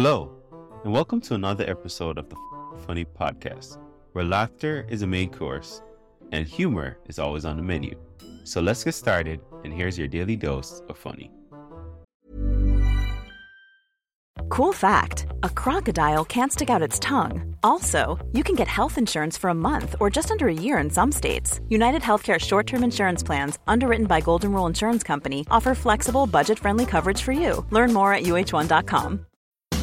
Hello, and welcome to another episode of the Funny Podcast, where laughter is a main course and humor is always on the menu. So let's get started, and here's your daily dose of funny. Cool fact a crocodile can't stick out its tongue. Also, you can get health insurance for a month or just under a year in some states. United Healthcare short term insurance plans, underwritten by Golden Rule Insurance Company, offer flexible, budget friendly coverage for you. Learn more at uh1.com.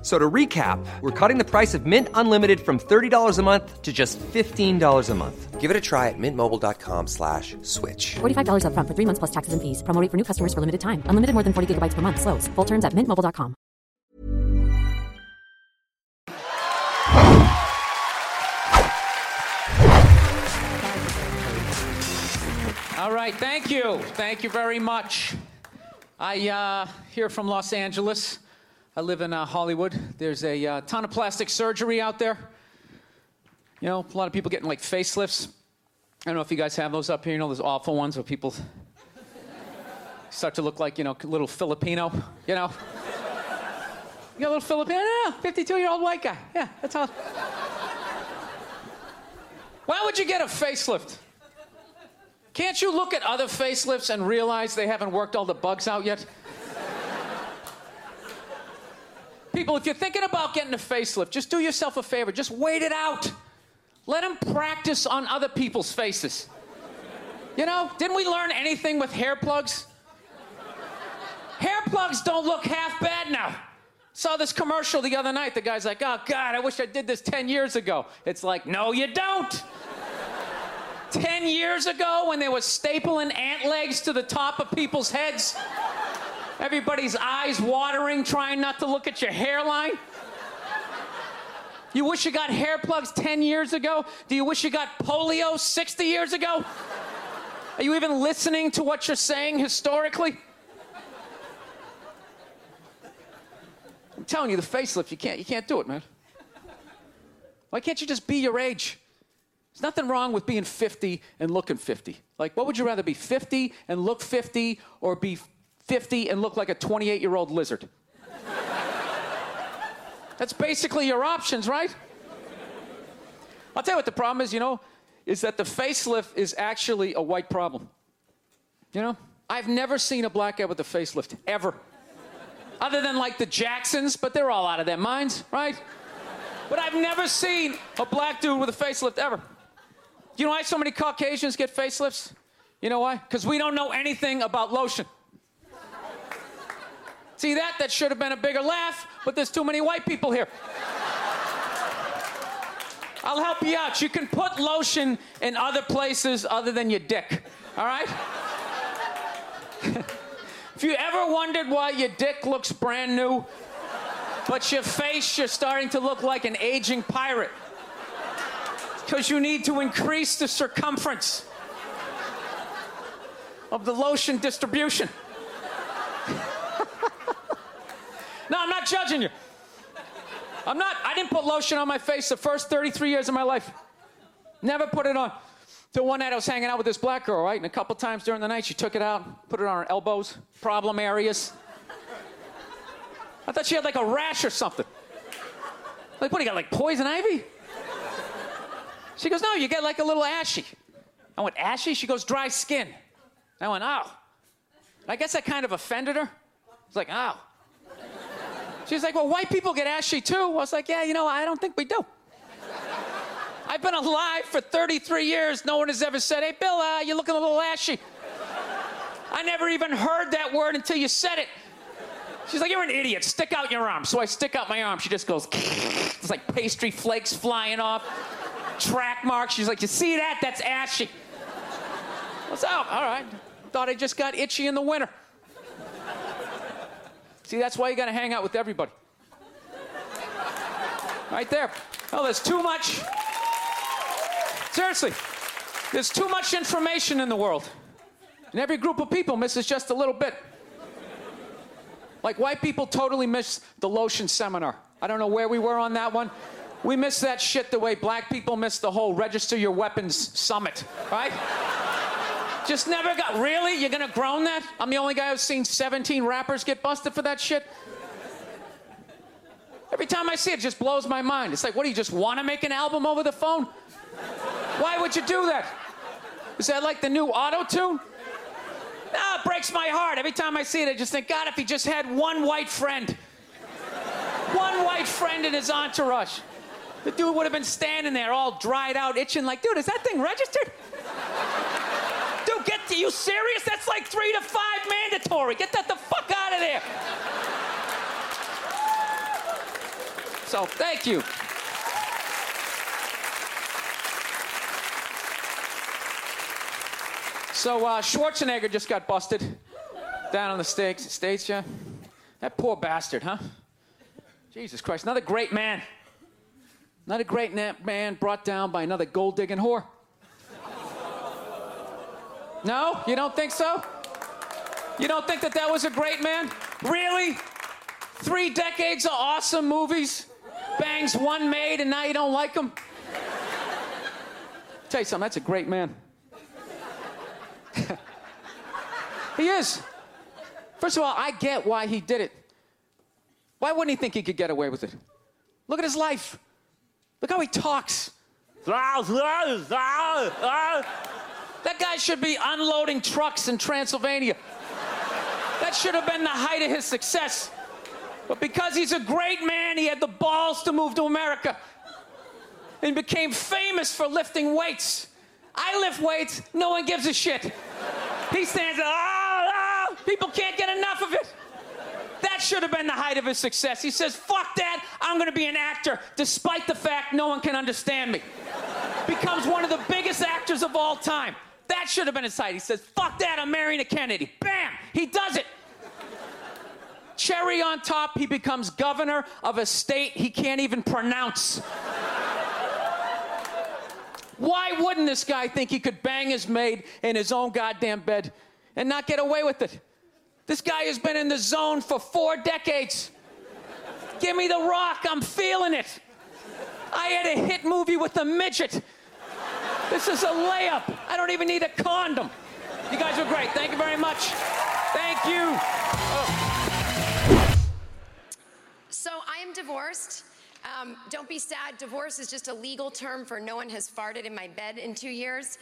F- So to recap, we're cutting the price of Mint Unlimited from $30 a month to just $15 a month. Give it a try at mintmobile.com slash switch. $45 upfront for three months plus taxes and fees. Promo rate for new customers for limited time. Unlimited more than 40 gigabytes per month. Slows. Full terms at mintmobile.com. All right, thank you. Thank you very much. I uh, here from Los Angeles. I live in uh, Hollywood. There's a uh, ton of plastic surgery out there. You know, a lot of people getting like facelifts. I don't know if you guys have those up here. You know, those awful ones where people start to look like, you know, little Filipino, you know? You got a little Filipino? Yeah, 52 year old white guy. Yeah, that's all. Why would you get a facelift? Can't you look at other facelifts and realize they haven't worked all the bugs out yet? People, if you're thinking about getting a facelift, just do yourself a favor. Just wait it out. Let them practice on other people's faces. You know, didn't we learn anything with hair plugs? Hair plugs don't look half bad now. Saw this commercial the other night. The guy's like, oh, God, I wish I did this 10 years ago. It's like, no, you don't. 10 years ago when they were stapling ant legs to the top of people's heads? Everybody's eyes watering, trying not to look at your hairline? You wish you got hair plugs 10 years ago? Do you wish you got polio 60 years ago? Are you even listening to what you're saying historically? I'm telling you, the facelift, you can't, you can't do it, man. Why can't you just be your age? There's nothing wrong with being 50 and looking 50. Like, what would you rather be 50 and look 50 or be 50 and look like a 28 year old lizard? That's basically your options, right? I'll tell you what the problem is, you know, is that the facelift is actually a white problem. You know, I've never seen a black guy with a facelift, ever. Other than like the Jacksons, but they're all out of their minds, right? But I've never seen a black dude with a facelift ever. You know why so many Caucasians get facelifts? You know why? Because we don't know anything about lotion. See that? That should have been a bigger laugh, but there's too many white people here. I'll help you out. You can put lotion in other places other than your dick, all right? if you ever wondered why your dick looks brand new, but your face, you're starting to look like an aging pirate. Because you need to increase the circumference of the lotion distribution. no, I'm not judging you. I'm not, I didn't put lotion on my face the first 33 years of my life. Never put it on. Till one night I was hanging out with this black girl, right? And a couple times during the night she took it out, put it on her elbows, problem areas. I thought she had like a rash or something. Like, what, do you got like poison ivy? She goes, no, you get like a little ashy. I went, ashy? She goes, dry skin. I went, oh. I guess that kind of offended her. It's like, oh. She's like, well, white people get ashy too. I was like, yeah, you know, I don't think we do. I've been alive for 33 years. No one has ever said, hey, Bill, uh, you're looking a little ashy. I never even heard that word until you said it. She's like, You're an idiot. Stick out your arm. So I stick out my arm. She just goes, It's like pastry flakes flying off, track marks. She's like, You see that? That's ashy. What's up? All right. Thought I just got itchy in the winter. See, that's why you gotta hang out with everybody. Right there. Oh, there's too much. Seriously, there's too much information in the world. And every group of people misses just a little bit. Like white people totally miss the lotion seminar. I don't know where we were on that one. We miss that shit the way black people miss the whole register your weapons summit, right? Just never got. Really? You're gonna groan that? I'm the only guy who's seen 17 rappers get busted for that shit? Every time I see it, it just blows my mind. It's like, what do you just want to make an album over the phone? Why would you do that? Is that like the new auto tune? No, ah, it breaks my heart. Every time I see it, I just think, God, if he just had one white friend, one white friend in his entourage, the dude would have been standing there all dried out, itching, like, dude, is that thing registered? Are you serious? That's like three to five mandatory. Get that the fuck out of there. So, thank you. So, uh, Schwarzenegger just got busted down on the States, States, yeah? That poor bastard, huh? Jesus Christ, another great man. Another great man brought down by another gold digging whore. No? You don't think so? You don't think that that was a great man? Really? Three decades of awesome movies? Bangs one maid and now you don't like him? Tell you something, that's a great man. he is. First of all, I get why he did it. Why wouldn't he think he could get away with it? Look at his life. Look how he talks. That guy should be unloading trucks in Transylvania. That should have been the height of his success. But because he's a great man, he had the balls to move to America and became famous for lifting weights. I lift weights, no one gives a shit. He stands there, ah, ah, people can't get enough of it. That should have been the height of his success. He says, fuck that, I'm gonna be an actor, despite the fact no one can understand me. Becomes one of the biggest actors of all time. Should have been his height. He says, fuck that, I'm marrying a Kennedy. Bam! He does it. Cherry on top, he becomes governor of a state he can't even pronounce. Why wouldn't this guy think he could bang his maid in his own goddamn bed and not get away with it? This guy has been in the zone for four decades. Give me the rock, I'm feeling it. I had a hit movie with a midget. This is a layup. I don't even need a condom. You guys are great. Thank you very much. Thank you. So I am divorced. Um, don't be sad. Divorce is just a legal term for no one has farted in my bed in two years.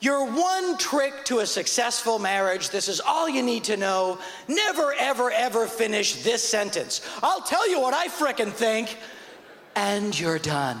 Your one trick to a successful marriage, this is all you need to know. Never, ever, ever finish this sentence. I'll tell you what I frickin' think, and you're done.